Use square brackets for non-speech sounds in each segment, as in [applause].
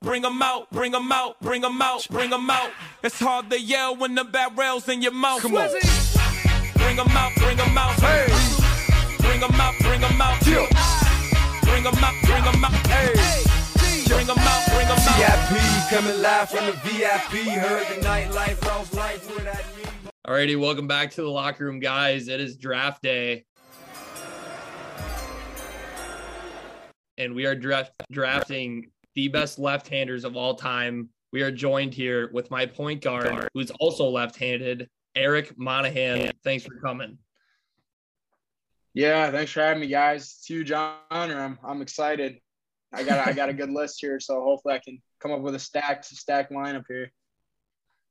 Bring 'em out, bring 'em out, bring 'em out, bring 'em out. It's hard to yell when the barrel's in your mouth. Come on. Bring 'em out, bring 'em out. Hey. Bring 'em out, bring 'em out. Yeah. Bring 'em out, bring 'em out. Hey. Bring 'em out, bring 'em out. VIP coming live from the VIP. Heard the nightlife, lost life without me. Alrighty, welcome back to the locker room, guys. It is draft day. And we are draft- drafting the best left-handers of all time. We are joined here with my point guard, who's also left-handed, Eric Monahan. Thanks for coming. Yeah, thanks for having me, guys. It's a huge honor. I'm I'm excited. I got I got a good [laughs] list here, so hopefully I can come up with a stacked stacked lineup here.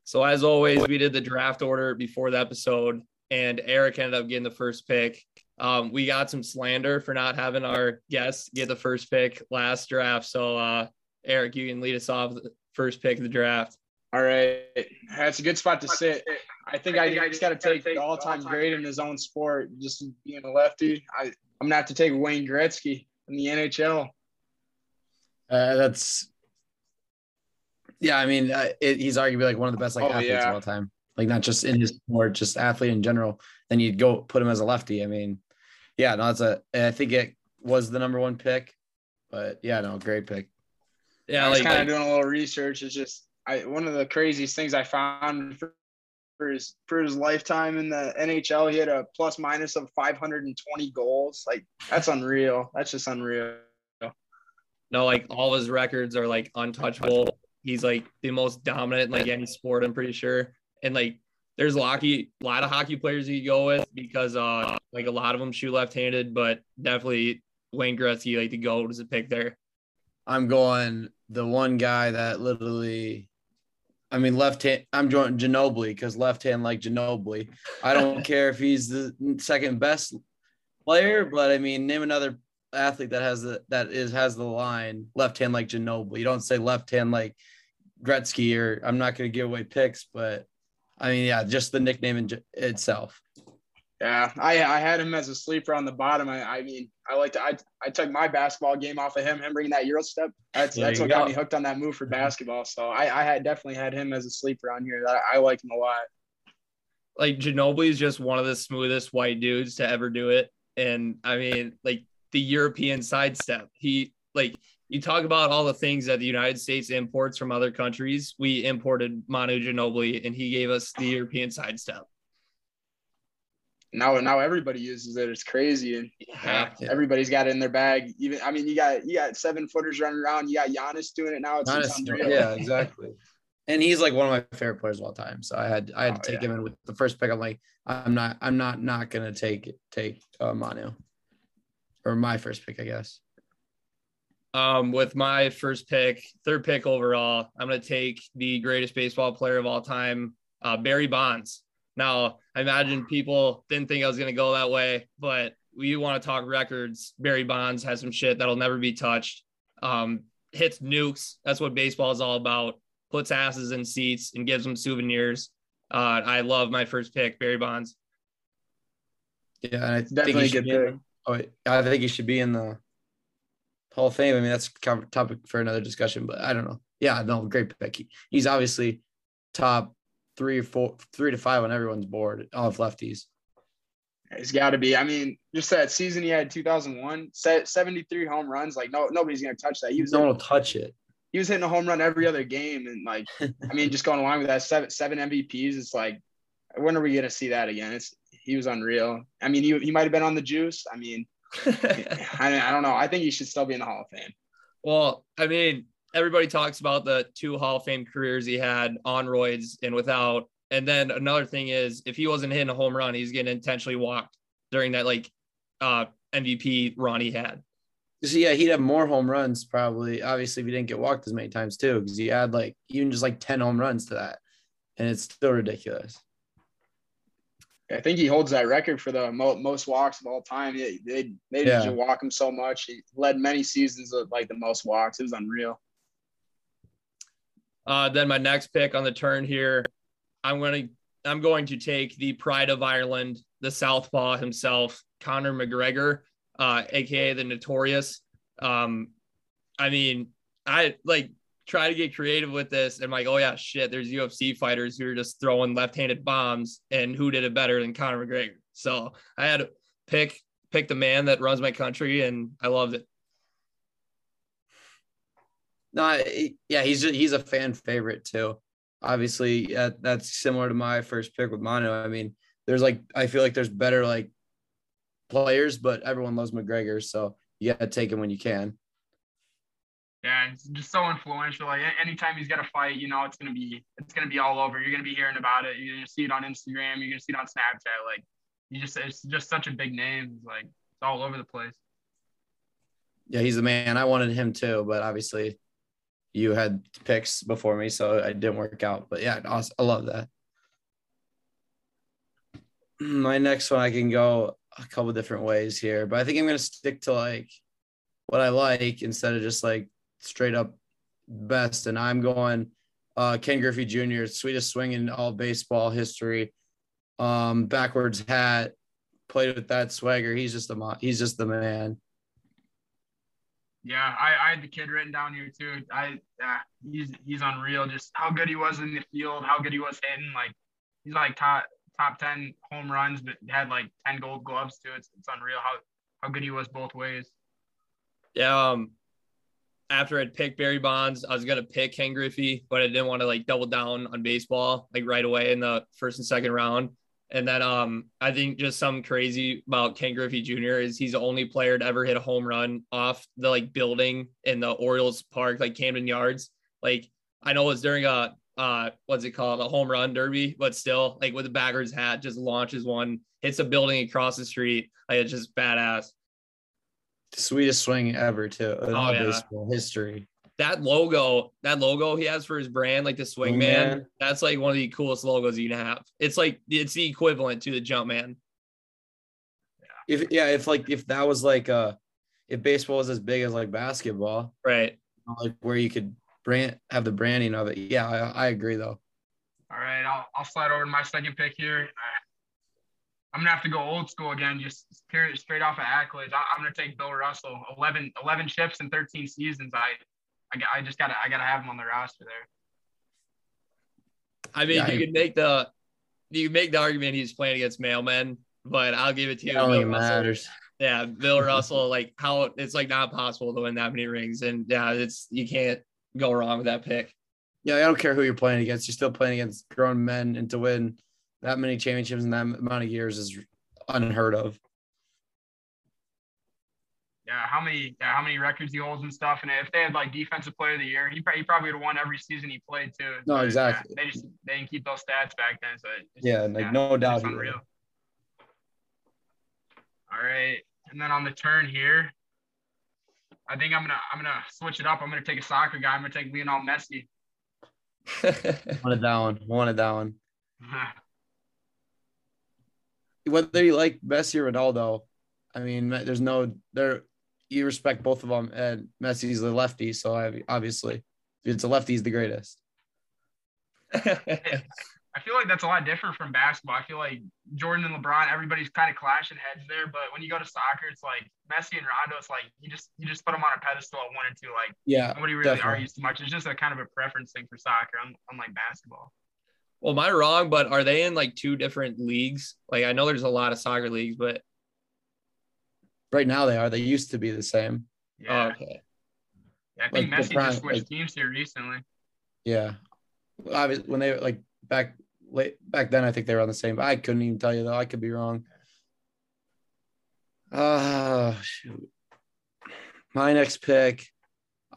So as always, we did the draft order before the episode, and Eric ended up getting the first pick. Um, we got some slander for not having our guests get the first pick last draft. So uh, Eric, you can lead us off the first pick of the draft. All right, that's a good spot to sit. I think I, just got to take the all-time great in his own sport, just being a lefty. I I'm gonna have to take Wayne Gretzky in the NHL. Uh, that's yeah. I mean, uh, it, he's arguably like one of the best like Oh, athletes yeah. of all time. Like not just in his sport, just athlete in general. Then you'd go put him as a lefty. I mean, yeah, no, that's a. I think it was the number one pick, but yeah, no, great pick. Yeah, I was like, kind like of doing a little research. It's just I one of the craziest things I found for, for his for his lifetime in the NHL. He had a plus minus of 520 goals. Like that's unreal. That's just unreal. no, like all his records are like untouchable. He's like the most dominant in like any sport, I'm pretty sure. And like there's a hockey, a lot of hockey players you go with because uh like a lot of them shoot left-handed, but definitely Wayne Gretzky like the goat is a pick there. I'm going the one guy that literally. I mean, left hand. I'm joining Ginobili because left hand like Ginobili. I don't [laughs] care if he's the second best player, but I mean, name another athlete that has the that is has the line left hand like Ginobili. You don't say left hand like Gretzky or I'm not going to give away picks, but I mean, yeah, just the nickname in, itself. Yeah, I I had him as a sleeper on the bottom. I, I mean, I like to I I took my basketball game off of him. Him bringing that Euro step. That's There that's what got me hooked on that move for basketball. So I I had definitely had him as a sleeper on here. That I liked him a lot. Like Ginobili is just one of the smoothest white dudes to ever do it. And I mean, like the European sidestep. He like you talk about all the things that the United States imports from other countries. We imported Manu Ginobili, and he gave us the European sidestep. now now everybody uses it. It's crazy, and Yeah. Yeah. everybody's got it in their bag. Even I mean, you got you got seven footers running around. You got Giannis doing it now. It's, it's Honestly, unreal. yeah, exactly. And he's like one of my favorite players of all time. So I had I had to Oh, take yeah. him in with the first pick. I'm like, I'm not I'm not not gonna take take uh, Manu or my first pick, I guess. Um, with my first pick, third pick overall, I'm going to take the greatest baseball player of all time, uh, Barry Bonds. Now, I imagine people didn't think I was going to go that way, but we want to talk records. Barry Bonds has some shit that'll never be touched. Um, hits nukes. That's what baseball is all about. Puts asses in seats and gives them souvenirs. Uh, I love my first pick, Barry Bonds. Yeah, and I think Definitely he a should good be in pick. oh, I think he should be in the Hall of Fame. I mean, that's a topic for another discussion, but I don't know. Yeah, no, great pick. He, he's obviously top three or four, three to five on everyone's board, of lefties. It's got to be. I mean, just that season he had 2001, se- 73 home runs. Like no nobody's gonna touch that. He was No one will touch it. he was hitting a home run every other game, and like [laughs] I mean, just going along with that seven seven MVPs. It's like when are we gonna see that again? It's he was unreal. I mean, he, he might have been on the juice. I mean, [laughs] I, I don't know. I think he should still be in the Hall of Fame. Well, I mean, everybody talks about the two Hall of Fame careers he had on roids and without. And then another thing is, if he wasn't hitting a home run, he's getting intentionally walked during that like uh, MVP run he had. So yeah, he'd have more home runs probably. Obviously, if he didn't get walked as many times too, because he had like even just like ten home runs to that, and it's still ridiculous. I think he holds that record for the mo- most walks of all time. They they, they Yeah. just walk him so much. He led many seasons of like the most walks. It was unreal. Uh, then my next pick on the turn here, I'm going to I'm going to take the pride of Ireland, the Southpaw himself, Conor McGregor, uh, aka the Notorious. Um, I mean, I like try to get creative with this. And I'm like, oh yeah, shit, there's UFC fighters who are just throwing left-handed bombs, and who did it better than Conor McGregor? So I had to pick pick the man that runs my country, and I loved it. No, yeah, he's he's a fan favorite too. Obviously, that's similar to my first pick with Manu. I mean, there's like I feel like there's better like players, but everyone loves McGregor, so you gotta take him when you can. Yeah, it's just so influential. Like anytime he's got a fight, you know, it's gonna be it's gonna be all over. You're gonna be hearing about it. You're gonna see it on Instagram. You're gonna see it on Snapchat. Like you just it's just such a big name. It's like it's all over the place. Yeah, he's the man. I wanted him too, but obviously you had picks before me, so it didn't work out. But yeah. I love that. [clears throat] My next one, I can go a couple different ways here, but I think I'm gonna stick to like what I like instead of just like straight up best. And I'm going uh, Ken Griffey Jr., sweetest swing in all baseball history. Um, backwards hat, played with that swagger. He's just the he's just the man. Yeah, I, I had the kid written down here too. I yeah, he's he's unreal. Just how good he was in the field, how good he was hitting. Like he's like top top ten home runs, but had like ten Gold Gloves too. It's it's unreal how how good he was both ways. Yeah, um, after I'd picked Barry Bonds, I was gonna pick Ken Griffey, but I didn't want to like double down on baseball like right away in the first and second round. And then um, I think just something crazy about Ken Griffey Jr. is he's the only player to ever hit a home run off the like building in the Orioles Park, like Camden Yards. Like I know it's during a uh what's it called, a home run derby, but still like with a backwards hat, just launches one, hits a building across the street. Like it's just badass. Sweetest swing ever too in oh, yeah. baseball history that logo, that logo he has for his brand, like the swing man, that's like one of the coolest logos you can have. It's like it's the equivalent to the jump man. Yeah. If yeah, if like if that was like uh if baseball was as big as like basketball, right? Like where you could brand have the branding of it. Yeah, I, I agree though. All right, I'll I'll slide over to my second pick here. I'm gonna have to go old school again, just straight off of accolades. I'm gonna take Bill Russell. 11, 11 chips in 13 seasons. I I, I just gotta I gotta have him on the roster there. I mean, yeah, you can make the you can make the argument he's playing against mailmen, but I'll give it to you. It matters. Yeah, Bill [laughs] Russell, like how it's like not possible to win that many rings, and yeah, it's you can't go wrong with that pick. Yeah, I don't care who you're playing against. You're still playing against grown men, and to win that many championships in that amount of years is unheard of yeah, how many yeah, how many records he holds and stuff. And if they had like defensive player of the year, he, he probably would have won every season he played too. No, but, exactly. Yeah, they just they didn't keep those stats back then, so yeah, like yeah, no doubt. Unreal. All right, and then on the turn here, I think I'm gonna I'm gonna switch it up. I'm gonna take a soccer guy. I'm gonna take Lionel Messi. [laughs] wanted that one. Wanted that one. [laughs] Whether you like Messi or Ronaldo, I mean, there's no there you respect both of them, and Messi's the lefty, so I, obviously, if it's a lefty, he's the greatest. [laughs] I feel like that's a lot different from basketball. I feel like Jordan and LeBron, everybody's kind of clashing heads there, but when you go to soccer, it's like Messi and Rondo. It's like you just you just put them on a pedestal at one and two. Like yeah, nobody really definitely. argues too much. It's just a kind of a preference thing for soccer, unlike basketball. Well, am I wrong? But are they in like two different leagues? Like I know there's a lot of soccer leagues, but Right now they are. They used to be the same. Yeah. Oh, okay. Yeah, I think like Messi prime, just switched like, teams here recently. Yeah. Obviously, when they like back late back then, I think they were on the same. I couldn't even tell you though. I could be wrong. Uh shoot. My next pick,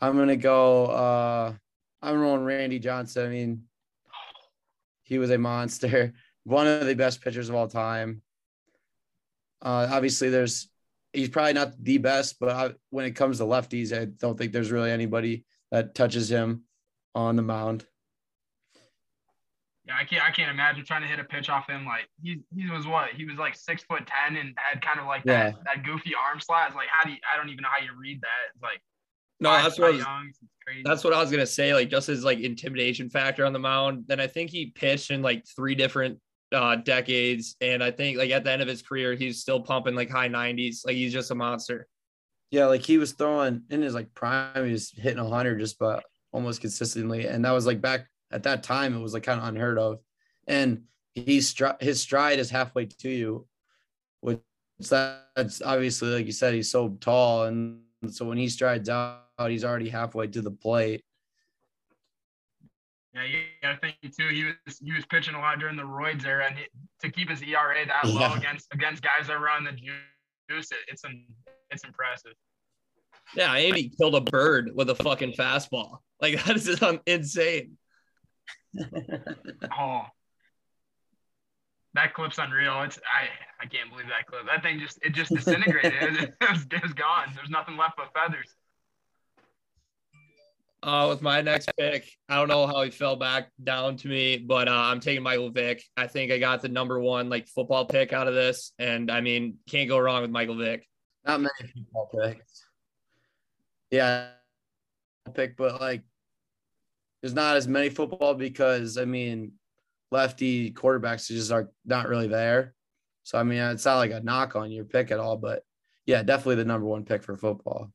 I'm gonna go. uh I'm rolling Randy Johnson. I mean, he was a monster, [laughs] one of the best pitchers of all time. Uh, obviously, there's he's probably not the best, but I, when it comes to lefties, I don't think there's really anybody that touches him on the mound. Yeah, I can't. I can't imagine trying to hit a pitch off him. Like he, he was what? He was like six foot ten and had kind of like yeah. that that goofy arm slot. like how do you? I don't even know how you read that. It's like no, that's what I was, that's what I was gonna say. Like just his like intimidation factor on the mound. Then I think he pitched in like three different uh, decades. And I think like at the end of his career, he's still pumping like high 90s. Like he's just a monster. Yeah, like he was throwing in his like prime, he was hitting a 100 just about almost consistently, and that was like back at that time. It was like kind of unheard of, and he's stri- his stride is halfway to you, which that's obviously like you said he's so tall, and so when he strides out, he's already halfway to the plate. Yeah, you gotta think too. He was he was pitching a lot during the roids era, and he, to keep his ERA that low Yeah. against against guys that run the juice, it, it's it's impressive. Yeah, Randy killed a bird with a fucking fastball. Like [laughs] that is um, insane. [laughs] Oh, that clip's unreal. It's I I can't believe that clip. That thing just it just disintegrated. [laughs] it, was, it was gone. There's nothing left but feathers. Uh, with my next pick, I don't know how he fell back down to me, but uh, I'm taking Michael Vick. I think I got the number one like football pick out of this, and I mean can't go wrong with Michael Vick. Not many people picks. Yeah, pick, but like there's not as many football because I mean lefty quarterbacks just are not really there. So I mean it's not like a knock on your pick at all, but yeah, definitely the number one pick for football.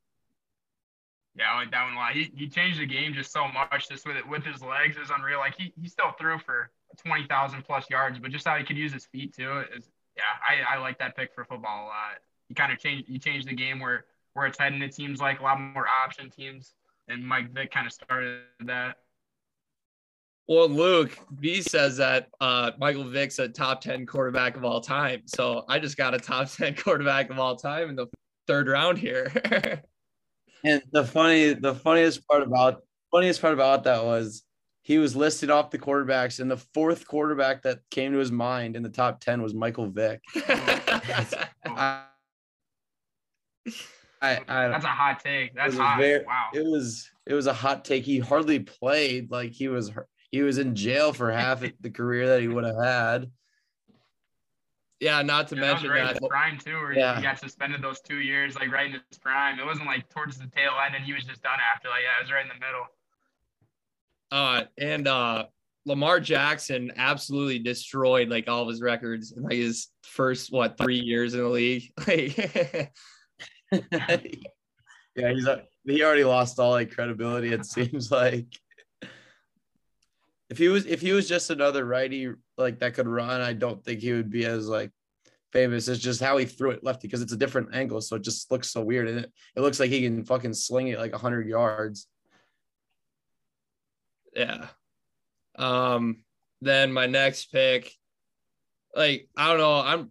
Yeah, I like that one a lot. He, he changed the game just so much. Just with it with his legs is unreal. Like he, he still threw for twenty thousand plus yards, but just how he could use his feet too is yeah. I, I like that pick for football a lot. He kind of changed he changed the game where where it's heading. It seems like a lot more option teams, and Mike Vick kind of started that. Well, Luke B says that uh, Michael Vick's a top ten quarterback of all time, so I just got a top [laughs] ten quarterback of all time in the third round here. [laughs] And the funny, the funniest part about funniest part about that was he was listed off the quarterbacks, and the fourth quarterback that came to his mind in the top ten was Michael Vick. [laughs] I, I, I That's a hot take. That's hot. very- wow. it was it was a hot take. He hardly played. Like he was he was in jail for half [laughs] the career that he would have had. Yeah, not to Yeah, that was mention right in that. his prime too, where Yeah. he got suspended those two years, like right in his prime. It wasn't like towards the tail end and he was just done after. Like yeah, it was right in the middle. Uh, and uh, Lamar Jackson absolutely destroyed like all of his records in like his first what three years in the league. [laughs] Like, [laughs] yeah, he's a, he already lost all like credibility. It seems like if he was if he was just another righty like that could run, I don't think he would be as like famous. It's just how he threw it lefty because it's a different angle, so it just looks so weird. And it, it looks like he can fucking sling it like hundred yards. yeah. Um, then my next pick, like I don't know, I'm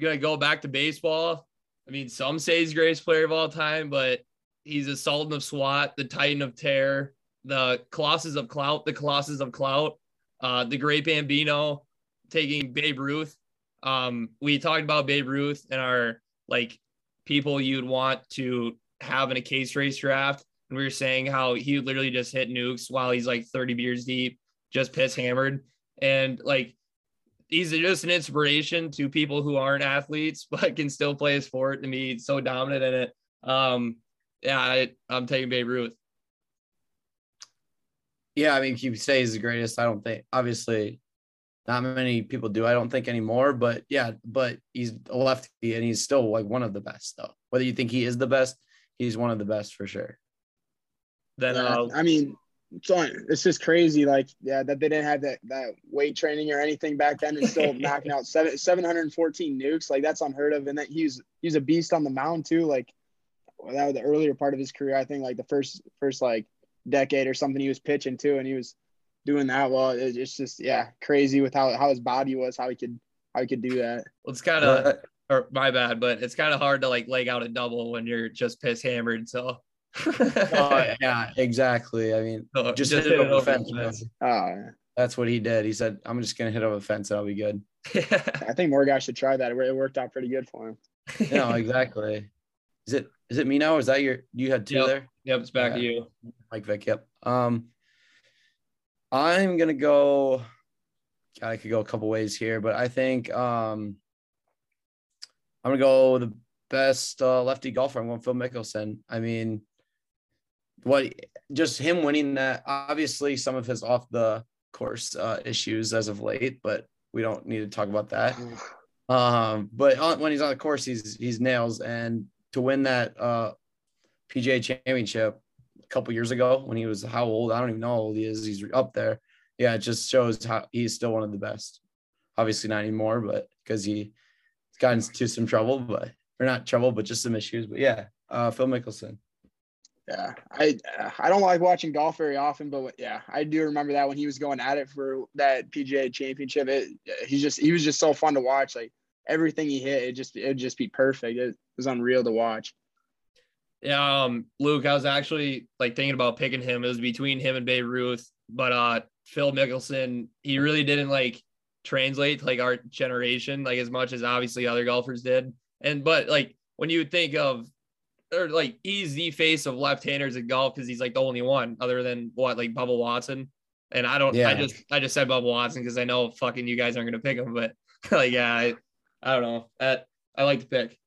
gonna go back to baseball. I mean, some say he's greatest player of all time, but he's a Sultan of SWAT, the Titan of Terror, the Colossus of Clout, the Colossus of Clout, uh, the Great Bambino, taking Babe Ruth. Um, we talked about Babe Ruth and our like people you'd want to have in a case race draft. And we were saying how he literally just hit nukes while he's like 30 beers deep, just piss hammered. And like he's just an inspiration to people who aren't athletes [laughs] but can still play a sport to be so dominant in it. Um yeah, I, I'm taking Babe Ruth. Yeah, I mean, you say he's the greatest. I don't think obviously not many people do. I don't think anymore. But yeah, but he's a lefty and he's still like one of the best though. Whether you think he is the best, he's one of the best for sure. Then Yeah, uh, I mean, it's, on- it's just crazy. Like, yeah, that they didn't have that, that weight training or anything back then, and still [laughs] knocking out seven seven hundred and fourteen nukes. Like that's unheard of. And that he's he's a beast on the mound too. Like that was the earlier part of his career. I think like the first first like decade or something he was pitching too, and he was doing that well. It's just yeah, crazy with how how his body was, how he could how he could do that. it's kind of or my bad, but it's kind of hard to like leg out a double when you're just piss hammered. So, [laughs] oh, yeah, exactly. I mean, So just, hit, it over the fence. the man. fence. Uh, That's what he did. He said, "I'm just gonna hit over the fence. and I'll be good." [laughs] I think more guys should try that. It it worked out pretty good for him. You know exactly. Is it is it me now? Or is that your you had two Yep. there? Yep, it's back to you. Mike Vick. Yep. Um, I'm gonna go. God, I could go a couple ways here, but I think um, I'm gonna go the best uh, lefty golfer. I'm going Phil Mickelson. I mean, what just him winning that? Obviously, some of his off the course uh, issues as of late, but we don't need to talk about that. Um, but on, when he's on the course, he's he's nails, and to win that uh, PGA Championship, a couple years ago when he was how old? I don't even know how old he is. He's up there. Yeah, it just shows how he's still one of the best. Obviously not anymore, but because he's gotten into some trouble, but or not trouble, but just some issues. But yeah, uh, Phil Mickelson. Yeah, I I don't like watching golf very often, but yeah, I do remember that when he was going at it for that PGA Championship. It he's just he was just so fun to watch. Like everything he hit, it just it'd just be perfect. It was unreal to watch. Yeah, um, Luke, I was actually like thinking about picking him. It was between him and Babe Ruth, but uh, Phil Mickelson, he really didn't like translate to like our generation like as much as obviously other golfers did. And but like when you think of or like he's the face of left-handers in golf because he's like the only one other than what like Bubba Watson. And I don't. Yeah. I just I just said Bubba Watson because I know fucking you guys aren't gonna pick him, but [laughs] like yeah, I, I don't know. That I like to pick.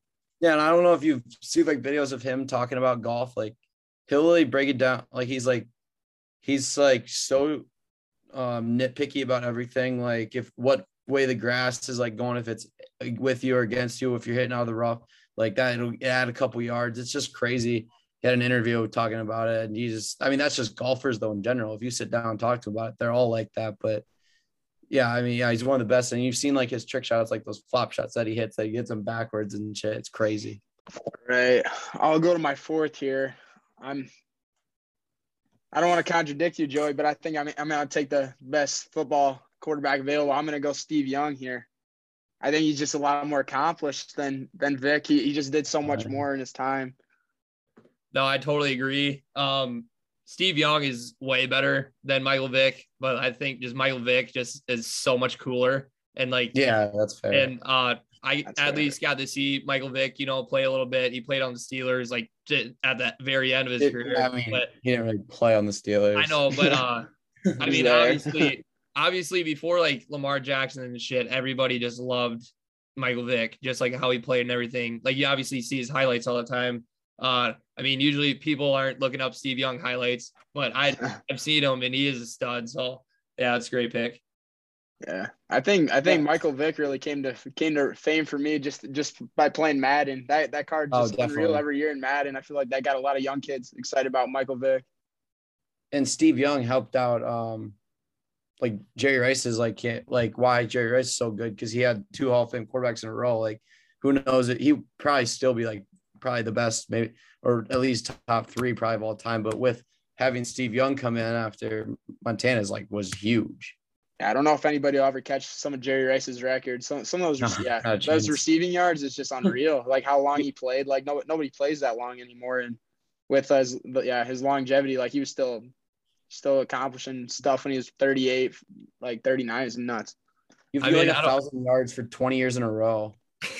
Yeah, and I don't know if you've seen like videos of him talking about golf. Like he'll really break it down. Like he's like he's like so um nitpicky about everything. Like if what way the grass is like going, if it's with you or against you, if you're hitting out of the rough like that it'll add a couple yards. It's just crazy. He had an interview talking about it, and he just I mean that's just golfers though in general. If you sit down and talk to about it, they're all like that. But yeah, I mean, yeah, he's one of the best. And you've seen like his trick shots, like those flop shots that he hits, that he gets them backwards and shit. It's crazy. All right. I'll go to my fourth here. I'm I don't want to contradict you, Joey, but I think I'm I'm gonna take the best football quarterback available. I'm gonna go Steve Young here. I think he's just a lot more accomplished than than Vick. He, he just did so much more in his time. No, I totally agree. Um, Steve Young is way better than Michael Vick, but I think just Michael Vick just is so much cooler. And like, yeah, that's fair. And uh, I that's at fair. least got to see Michael Vick, you know, play a little bit. He played on the Steelers like at that very end of his it, career. I mean, but, he didn't really play on the Steelers. I know, but uh, [laughs] I mean, obviously, [laughs] obviously before like Lamar Jackson and shit, everybody just loved Michael Vick, just like how he played and everything. Like you obviously see his highlights all the time. Uh, I mean, usually people aren't looking up Steve Young highlights, but I [laughs] I've seen him and he is a stud. So yeah, it's a great pick. Yeah, I think I think yeah. Michael Vick really came to came to fame for me just just by playing Madden. That that card oh, just oh, unreal every year in Madden. I feel like that got a lot of young kids excited about Michael Vick. And Steve Young helped out um like Jerry Rice is like can't like why Jerry Rice is so good because he had two Hall of Fame quarterbacks in a row. Like who knows it? He probably still be like probably the best, maybe or at least top three probably of all time. But with having Steve Young come in after Montana's like was huge. I don't know if anybody will ever catch some of Jerry Rice's records. Some some of those, [laughs] yeah, oh, those receiving yards is just unreal. like how long he played. Like no nobody plays that long anymore. And with his yeah his longevity, like he was still still accomplishing stuff when he was 38, like 39 is nuts. You've got like a thousand yards for 20 years in a row. [laughs]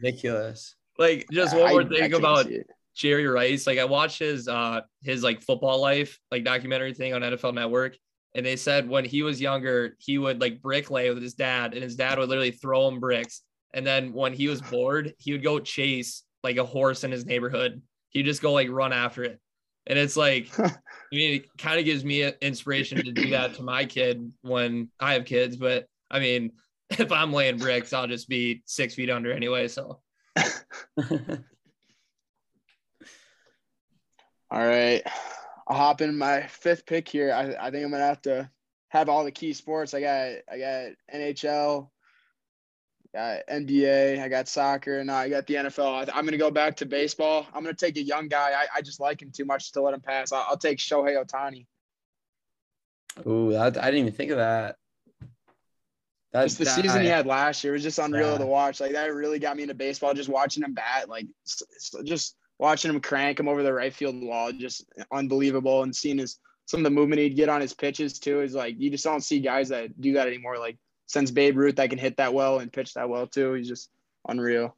ridiculous. Like just one more thing about Jerry Rice. Like I watched his uh his like football life like documentary thing on NFL Network. And they said when he was younger, he would like bricklay with his dad, and his dad would literally throw him bricks. And then when he was [sighs] bored, he would go chase like a horse in his neighborhood. He'd just go like run after it. And it's like, [laughs] I mean, it kind of gives me inspiration to do that to my kid when I have kids. But I mean, [laughs] if I'm laying bricks, I'll just be six feet under anyway. So. [laughs] all right. I'll hop in my fifth pick here. I, I think I'm gonna have to have all the key sports. I got I got NHL, got NBA, I got soccer, and I got the NFL. I, am to go back to baseball. I'm to take a young guy. I, I just like him too much to let him pass. I'll, I'll take Shohei Ohtani. Ooh, I, I didn't even think of that. That's the that, season he had last year was just unreal yeah. to watch. Like that really got me into baseball. Just watching him bat, like just watching him crank him over the right field wall, just unbelievable. And seeing his some of the movement he'd get on his pitches too is like you just don't see guys that do that anymore. Like since Babe Ruth that can hit that well and pitch that well too. He's just unreal.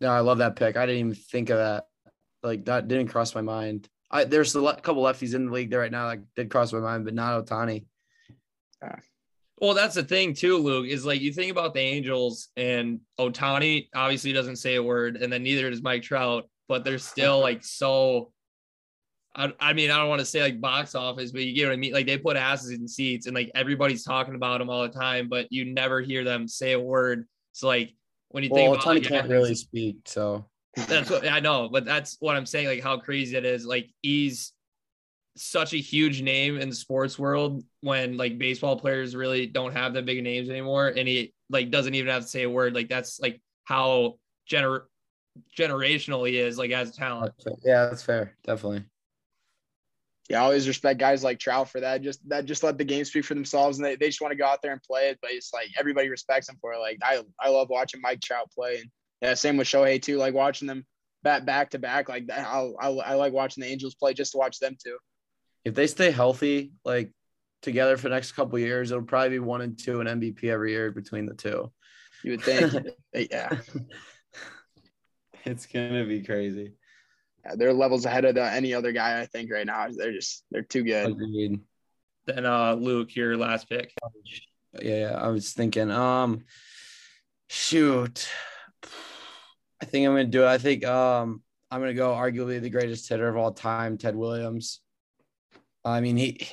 No, I love that pick. I didn't even think of that. Like that didn't cross my mind. I there's a couple lefties in the league there right now that did cross my mind, but not Ohtani. Yeah. Well, that's the thing too, Luke. Is like you think about the Angels and Ohtani obviously doesn't say a word, and then neither does Mike Trout, but they're still [laughs] like so I, I mean, I don't want to say like box office, but you get what I mean. Like they put asses in seats and like everybody's talking about them all the time, but you never hear them say a word. So like when you well, think about Tony like, can't really speak, so That's what I know, but that's what I'm saying. Like how crazy it is. Like he's such a huge name in the sports world when like baseball players really don't have that big names anymore, and he like doesn't even have to say a word. Like that's like how gener generational he is, like as a talent. Yeah, that's fair. Definitely. Yeah, I always respect guys like Trout for that. Just that just let the game speak for themselves and they, they just want to go out there and play it. But it's like everybody respects him for it. Like I I love watching Mike Trout play. And yeah, same with Shohei too. Like watching them back back to back. Like that I, I, I like watching the Angels play just to watch them too. If they stay healthy, like together for the next couple years, it'll probably be one and two an MVP every year between the two. You would think. [laughs] yeah. [laughs] It's gonna be crazy. Yeah, they're levels ahead of the, any other guy I think right now. They're just they're too good. Agreed. Then uh Luke, your last pick. Yeah, yeah, I was thinking, um, shoot, I think I'm gonna do it. I think um I'm gonna go arguably the greatest hitter of all time, Ted Williams. I mean, he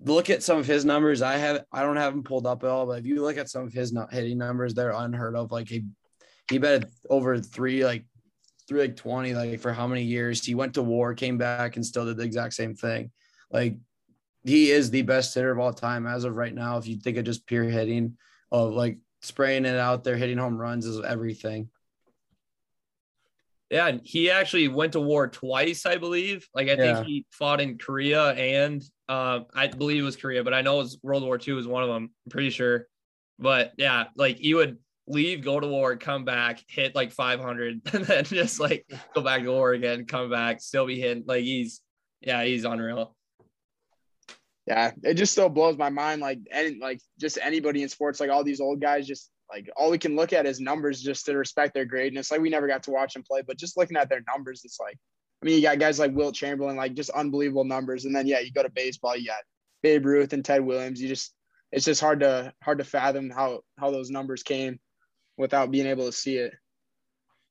look at some of his numbers. I have I don't have him pulled up at all, but if you look at some of his not hitting numbers, they're unheard of. Like he he bet over three like three like 20 like for how many years he went to war came back and still did the exact same thing like he is the best hitter of all time as of right now if you think of just pure hitting of like spraying it out there hitting home runs is everything Yeah, and he actually went to war twice, I believe. Like I Yeah. think he fought in Korea and uh, I believe it was Korea, but I know it was World War II was one of them. I'm pretty sure. But yeah, like he would leave, go to war, come back, hit like 500, [laughs] and then just like go back to war again, come back, still be hitting. Like he's yeah, he's unreal. Yeah, it just still blows my mind. Like any like just anybody in sports, like all these old guys, just like all we can look at is numbers just to respect their greatness. Like we never got to watch them play, but just looking at their numbers, it's like I mean, you got guys like Wilt Chamberlain, like just unbelievable numbers. And then yeah, you go to baseball, you got Babe Ruth and Ted Williams. You just it's just hard to hard to fathom how how those numbers came without being able to see it.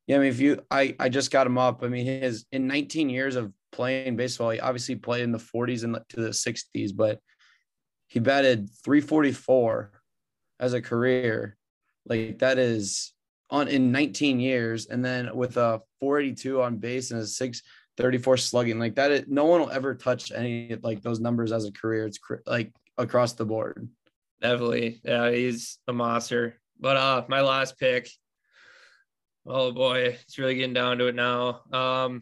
Yeah, I mean, if you, I, I just got him up. I mean, his in 19 years of playing baseball, he obviously played in the 40s and to the 60s, but he batted 344 as a career. Like that is on in 19 years, and then with a 482 on base and a 634 slugging, like that. Is, no one will ever touch any like those numbers as a career. It's cr- like across the board. Definitely. Yeah, he's a monster. But uh my last pick. Oh boy, it's really getting down to it now. Um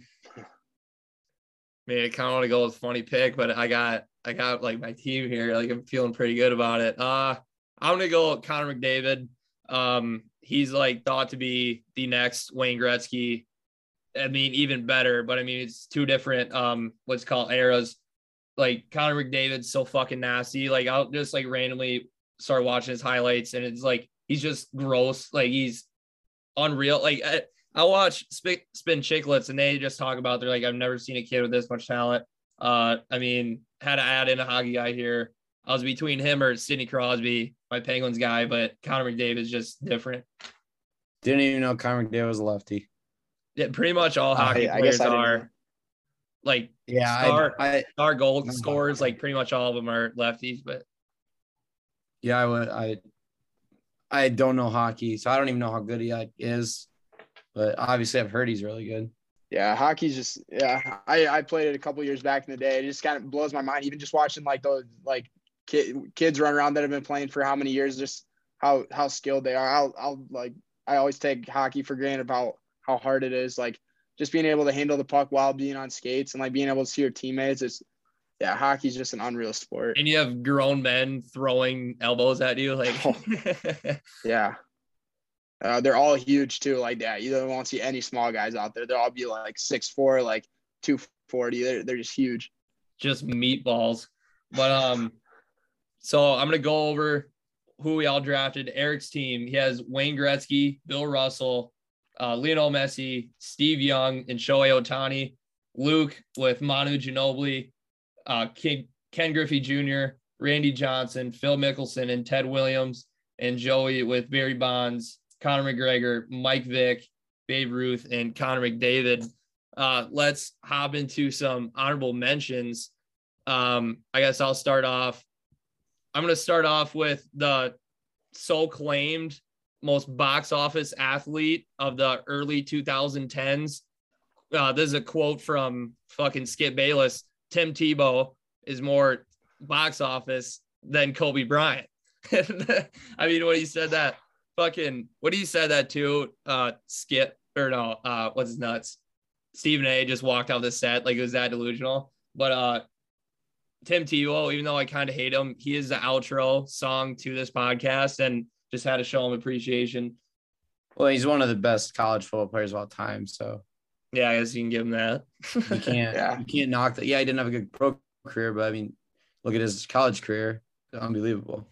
man, I kind of want to go with funny pick, but I got I got like my team here. Like I'm feeling pretty good about it. Uh I'm gonna go Connor McDavid. Um, he's like thought to be the next Wayne Gretzky. I mean, even better, but I mean it's two different um what's called eras. Like Connor McDavid's so fucking nasty. Like I'll just like randomly start watching his highlights and it's like he's just gross. Like he's unreal. Like I, I watch Spin, Spittin' Chiclets and they just talk about they're like I've never seen a kid with this much talent. Uh, I mean, had to add in a hockey guy here. I was between him or Sidney Crosby, my Penguins guy, but Connor McDavid is just different. Didn't even know Connor McDavid was a lefty. Yeah, pretty much all hockey I players guess I are like Yeah, Star- I, I our goal scorers. wow. Like pretty much all of them are lefties, but Yeah, I would. I I don't know hockey, so I don't even know how good he like, is. But obviously, I've heard he's really good. Yeah, hockey's just yeah. I I played it a couple years back in the day. It just kind of blows my mind. Even just watching like those like kid, kids run around that have been playing for how many years, just how how skilled they are. I'll I'll like I always take hockey for granted about how hard it is. Like just being able to handle the puck while being on skates and like being able to see your teammates. It's yeah, hockey's just an unreal sport. and you have grown men throwing elbows at you. Like [laughs] Yeah. Uh, they're all huge too, like that. You don't won't see any small guys out there. They'll all be like six four, like two forty. They're they're just huge. just meatballs. But um, so I'm gonna go over who we all drafted. Eric's team. He has Wayne Gretzky, Bill Russell, uh, Lionel Messi, Steve Young, and Shohei Ohtani. Luke with Manu Ginobili, uh, King, Ken Griffey Jr., Randy Johnson, Phil Mickelson, and Ted Williams, and Joey with Barry Bonds, Conor McGregor, Mike Vick, Babe Ruth, and Connor McDavid. Uh, let's hop into some honorable mentions. Um, I guess I'll start off. I'm going to start off with the so claimed most box office athlete of the early 2010s. Uh, this is a quote from fucking Skip Bayless. Tim Tebow is more box office than Kobe Bryant. [laughs] I mean, when he said that, fucking, what he said that to, uh, Skip, or no, uh, what's his nuts? Stephen A just walked out the set like it was that delusional. But uh, Tim Tebow, even though I kind of hate him, he is the outro song to this podcast and just had to show him appreciation. Well, he's one of the best college football players of all time. So yeah, I guess you can give him that. you [laughs] can't yeah. you can't knock that. Yeah, he didn't have a good pro career, but I mean, look at his college career. Unbelievable.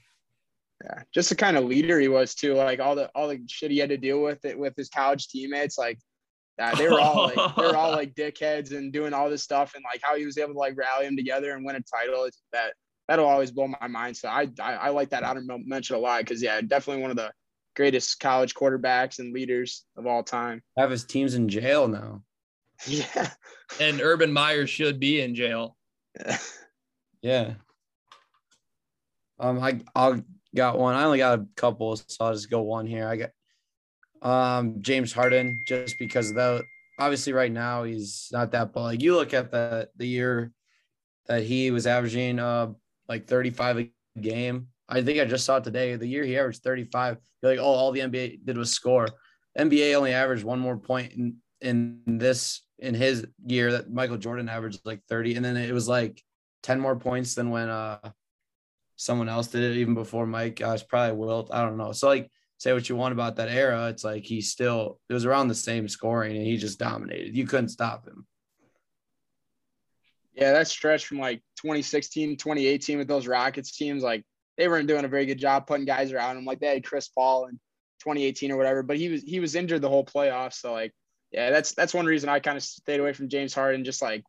Yeah, just the kind of leader he was too. Like all the all the shit he had to deal with it with his college teammates. Like that they were all like they were all [laughs] like dickheads and doing all this stuff and like how he was able to like rally them together and win a title. It's that that'll always blow my mind. So I I, I like that honor mention a lot because yeah, definitely one of the greatest college quarterbacks and leaders of all time. Have his teams in jail now. [laughs] Yeah. And Urban Meyer should be in jail. [laughs] yeah. Um, I I got one. I only got a couple, so I'll just go one here. I got um James Harden, just because though obviously right now he's not that but like you look at the the year that he was averaging uh like 35 a game. I think I just saw it today. The year he averaged 35, you're like, oh, all the NBA did was score. NBA only averaged one more point in in this in his year that Michael Jordan averaged like 30, and then it was like 10 more points than when uh someone else did it even before Mike. Gosh, probably Wilt. I don't know. So like say what you want about that era, it's like he still it was around the same scoring and he just dominated. You couldn't stop him. Yeah, that stretch from like 2016, 2018 with those Rockets teams, like they weren't doing a very good job putting guys around him. Like they had Chris Paul in 2018 or whatever, but he was he was injured the whole playoffs. So like, yeah, that's that's one reason I kind of stayed away from James Harden. Just like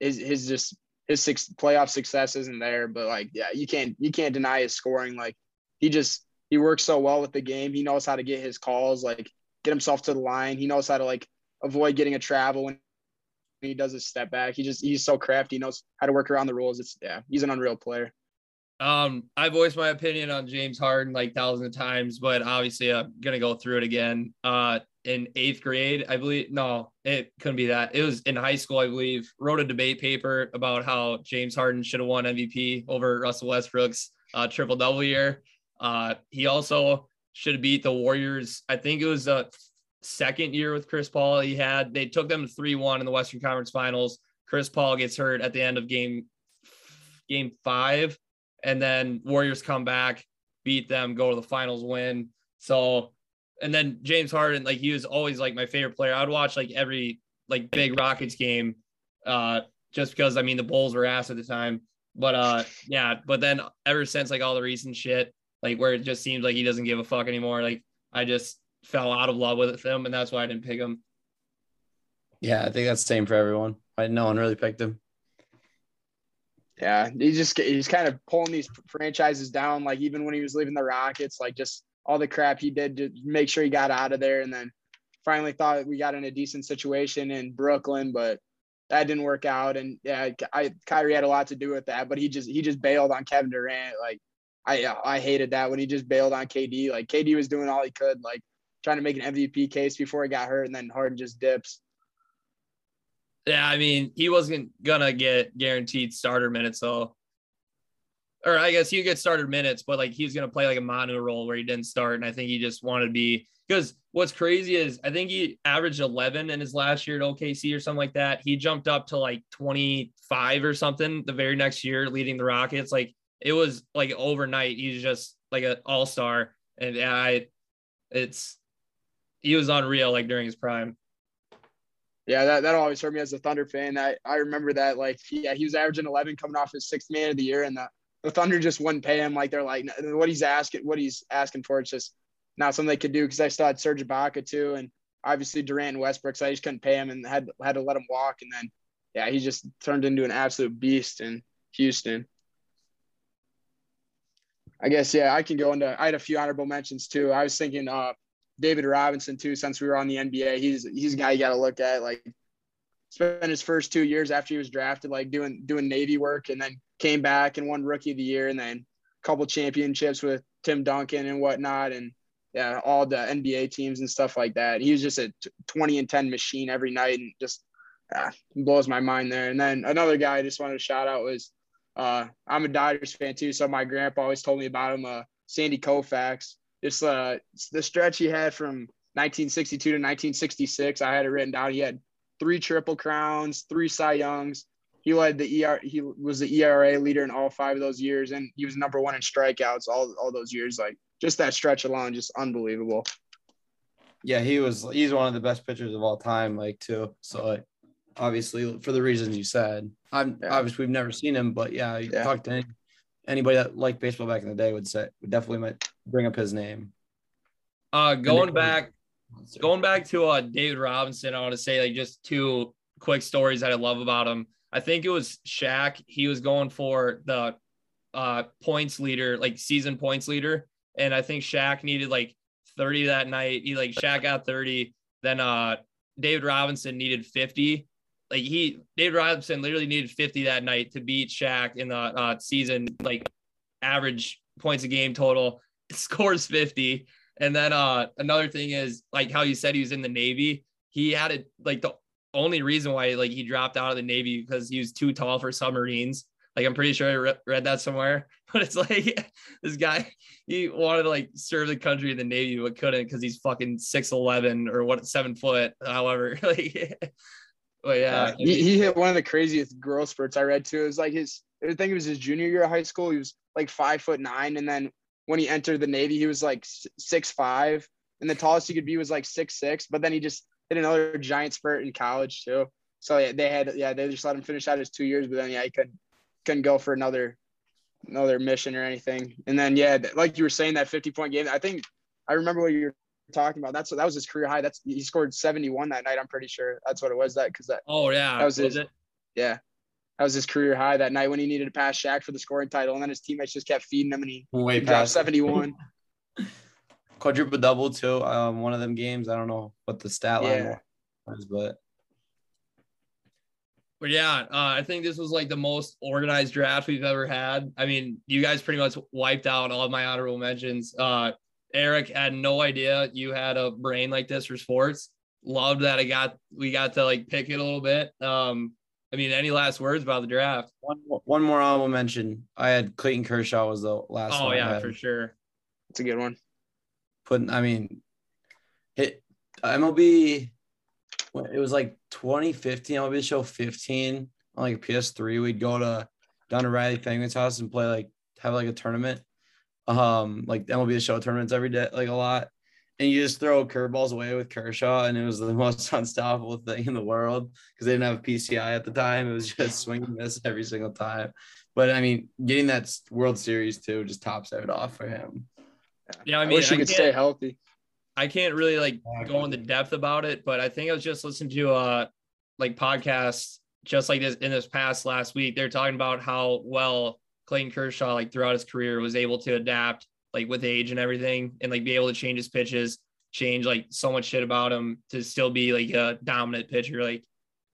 his his just his six playoff success isn't there, but like, yeah, you can't you can't deny his scoring. Like he just he works so well with the game. He knows how to get his calls, like get himself to the line. He knows how to like avoid getting a travel when he does his step back. He just he's so crafty. He knows how to work around the rules. It's yeah, he's an unreal player. Um, I voiced my opinion on James Harden like thousands of times, but obviously I'm gonna go through it again. Uh, in eighth grade, I believe. No, it couldn't be that. It was in high school, I believe. Wrote a debate paper about how James Harden should have won MVP over Russell Westbrook's uh, triple double year. Uh, he also should beat the Warriors. I think it was the second year with Chris Paul. He had they took them three one in the Western Conference Finals. Chris Paul gets hurt at the end of game game five, and then Warriors come back, beat them, go to the finals, win. So, and then James Harden, like he was always like my favorite player. I'd watch like every like big Rockets game, uh, just because I mean the Bulls were ass at the time. But uh, yeah. But then ever since like all the recent shit, like where it just seems like he doesn't give a fuck anymore. Like I just fell out of love with him, and that's why I didn't pick him. Yeah, I think that's the same for everyone. I no one really picked him. Yeah, he just he's kind of pulling these franchises down. Like even when he was leaving the Rockets, like just all the crap he did to make sure he got out of there, and then finally thought we got in a decent situation in Brooklyn, but that didn't work out. And yeah, I Kyrie had a lot to do with that, but he just he just bailed on Kevin Durant. Like I I hated that when he just bailed on KD. Like KD was doing all he could, like trying to make an MVP case before he got hurt, and then Harden just dips. Yeah, I mean, he wasn't gonna get guaranteed starter minutes, so or I guess he get starter minutes, but like he's gonna play like a Manu role where he didn't start, and I think he just wanted to be because what's crazy is I think he averaged 11 in his last year at OKC or something like that. He jumped up to like 25 or something the very next year, leading the Rockets. Like it was like overnight. He's just like an all star, and I, it's he was unreal like during his prime. Yeah, that, that always hurt me as a Thunder fan. I, I remember that like yeah he was averaging 11 coming off his sixth man of the year, and the, the Thunder just wouldn't pay him. Like they're like what he's asking, what he's asking for, it's just not something they could do because I still had Serge Ibaka too, and obviously Durant and Westbrook, so I just couldn't pay him and had had to let him walk. And then yeah, he just turned into an absolute beast in Houston. I guess yeah, I can go into. I had a few honorable mentions too. I was thinking uh, David Robinson too, since we were on the NBA. He's he's a guy you got to look at. Like spent his first two years after he was drafted, like doing doing Navy work, and then came back and won Rookie of the Year, and then a couple championships with Tim Duncan and whatnot. And yeah, all the NBA teams and stuff like that. He was just a 20 and 10 machine every night and just ah, blows my mind there. And then another guy I just wanted to shout out was uh, I'm a Dodgers fan too, so my grandpa always told me about him. Uh, Sandy Koufax, just uh, the stretch he had from 1962 to 1966. I had it written down. He had three triple crowns, three Cy Youngs. He led the ER. He was the ERA leader in all five of those years, and he was number one in strikeouts all all those years. Like just that stretch alone, just unbelievable. Yeah, he was. He's one of the best pitchers of all time, like too. So like, obviously, for the reasons you said, I'm Yeah. obviously we've never seen him, but yeah, you Yeah. talk to any, anybody that liked baseball back in the day would say would definitely might bring up his name. Uh, going it- back, going back to uh David Robinson, I want to say like just two quick stories that I love about him. I think it was Shaq. He was going for the uh points leader, like season points leader, and I think Shaq needed like 30 that night. He like Shaq got 30. Then uh David Robinson needed 50. Like he David Robinson literally needed 50 that night to beat Shaq in the uh season like average points a game total. [laughs] Scores 50. And then uh another thing is like how you said he was in the Navy. He had it like the only reason why like he dropped out of the Navy because he was too tall for submarines. Like I'm pretty sure I re- read that somewhere, [laughs] but it's like [laughs] this guy he wanted to like serve the country in the Navy but couldn't because he's fucking six eleven or what seven foot. However, like, but yeah, uh, I he, he hit one of the craziest growth spurts I read too. It was like his, I think it was his junior year of high school. He was like five foot nine, and then when he entered the Navy, he was like six five, and the tallest he could be was like six six. But then he just hit another giant spurt in college too. So yeah, they had yeah they just let him finish out his two years, but then yeah he couldn't couldn't go for another another mission or anything. And then yeah, like you were saying that fifty point game, I think I remember what you were talking about. That's that was his career high. That's he scored seventy one that night. I'm pretty sure that's what it was. That because that oh yeah, that was was his- it? yeah. That was his career high that night when he needed to pass Shaq for the scoring title. And then his teammates just kept feeding him and he way dropped past 71. [laughs] quadruple double too. Um, one of them games. I don't know what the stat line Yeah. was, but But yeah, uh, I think this was like the most organized draft we've ever had. I mean, you guys pretty much wiped out all of my honorable mentions. Uh, Eric had no idea you had a brain like this for sports. Loved that I got we got to like pick it a little bit. Um, I mean, any last words about the draft? one one more honorable mention. I had Clayton Kershaw was the last. Oh one yeah, for sure. It's a good one. putting I mean hit MLB it was like 2015 MLB show 15 on like a PS3 we'd go to down to Riley Penguin's house and play like have like a tournament um like MLB the show tournaments every day like a lot. And you just throw curveballs away with Kershaw and it was the [laughs] most unstoppable thing in the world because they didn't have PCI at the time. It was just [laughs] swing and miss every single time. But I mean getting that World Series too just tops it off for him. Yeah, I, I mean, wish he I could can't- stay healthy. I can't really like go into depth about it, but I think I was just listening to uh like podcasts just like this in this past last week. They're talking about how well Clayton Kershaw like throughout his career was able to adapt like with age and everything and like be able to change his pitches, change like so much shit about him to still be like a dominant pitcher. Like,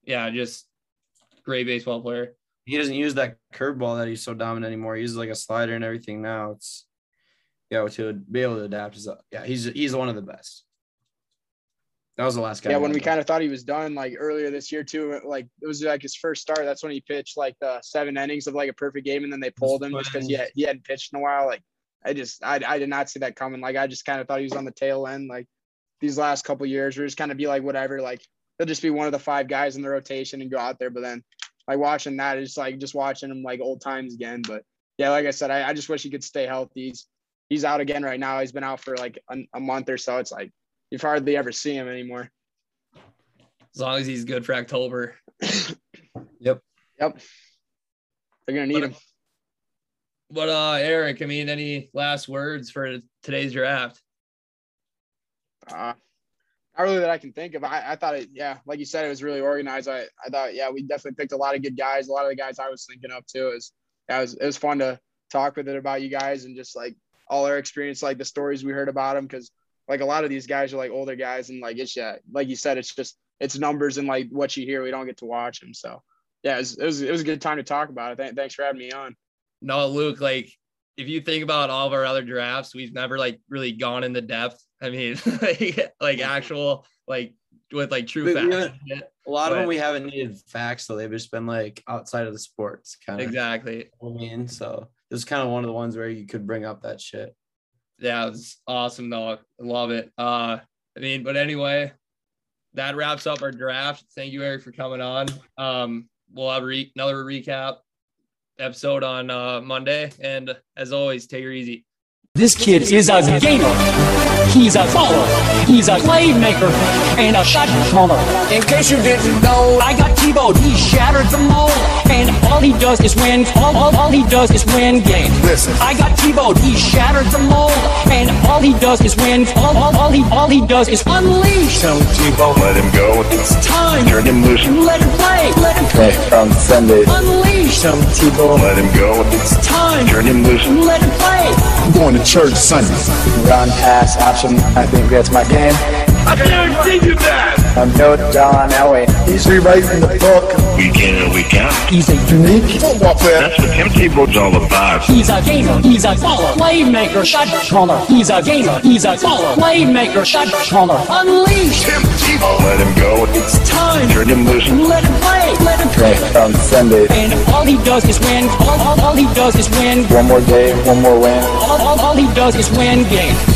yeah, just great baseball player. he doesn't use that curveball that he's so dominant anymore. He uses like a slider and everything now. It's yeah, to be able to adapt is yeah, he's he's one of the best. That was the last guy. Yeah, when we kind of thought he was done, like earlier this year too, like it was like his first start. That's when he pitched like the seven innings of like a perfect game, and then they pulled him just because he, had- he hadn't pitched in a while. Like I just, I, I did not see that coming. Like I just kind of thought he was on the tail end. Like these last couple years, we're just kind of be like whatever. Like he'll just be one of the five guys in the rotation and go out there. But then like watching that, it's like just watching him like old times again. But yeah, like I said, I, I just wish he could stay healthy. He's he's out again right now. He's been out for like a, a month or so. It's like you hardly ever see him anymore. As long as he's good for October. [coughs] Yep. Yep. They're gonna need But- him. But uh Eric, I mean, any last words for today's draft? Uh, not really that I can think of. I, I thought it, yeah, like you said, it was really organized. I, I thought, yeah, we definitely picked a lot of good guys. A lot of the guys I was thinking of too. Is that was it was fun to talk with it about you guys and just like all our experience, like the stories we heard about them, because like a lot of these guys are like older guys and like it's yeah, like you said, it's just it's numbers and like what you hear. We don't get to watch them, so yeah, it was it was, it was a good time to talk about it. Th- thanks for having me on. No, Luke, like if you think about all of our other drafts, we've never like really gone into depth. I mean, [laughs] like, like actual like with like true But, facts. yeah, A lot of them we haven't needed facts, so they've just been like outside of the sports kind of. Exactly. I mean, so this is kind of one of the ones where you could bring up that shit. Yeah, it was awesome though. I love it. Uh I mean, but anyway, that wraps up our draft. Thank you, Eric, for coming on. Um, we'll have re- another recap episode on uh Monday. And as always, take her easy. This kid is a gamer. He's a baller. He's a playmaker and a shot caller. In case you didn't know, I got T-Bowed. He shattered the mold. And all he does is win. All, all, all he does is win games. Listen. I got T-Bowed. He shattered the mold. And all he does is win. All, all, all he all he does is unleash. Tell Tebow, let him go. It's time. Turn him loose. Let him play. Let him play. on Sunday. Unleash. Tell Tebow, let him go. It's time. Turn him loose. Let him play. I'm going to church Sunday. run pass option. I think that's my game. I guarantee you that. I'm no John Elway. He's rewriting the book. Week in and week out. He's a Unique football player. That's what Tim Tebow's all about. He's a gamer, he's a baller, playmaker, shot caller. He's a gamer, he's a baller, playmaker, shot caller. Unleash, Tim Tebow, let him go. it's time. Turn him loose. Let him play, let him play. on Sunday. And all he does is win. All, all, all he does is win. One more day, one more win. All, all, all he does is win games.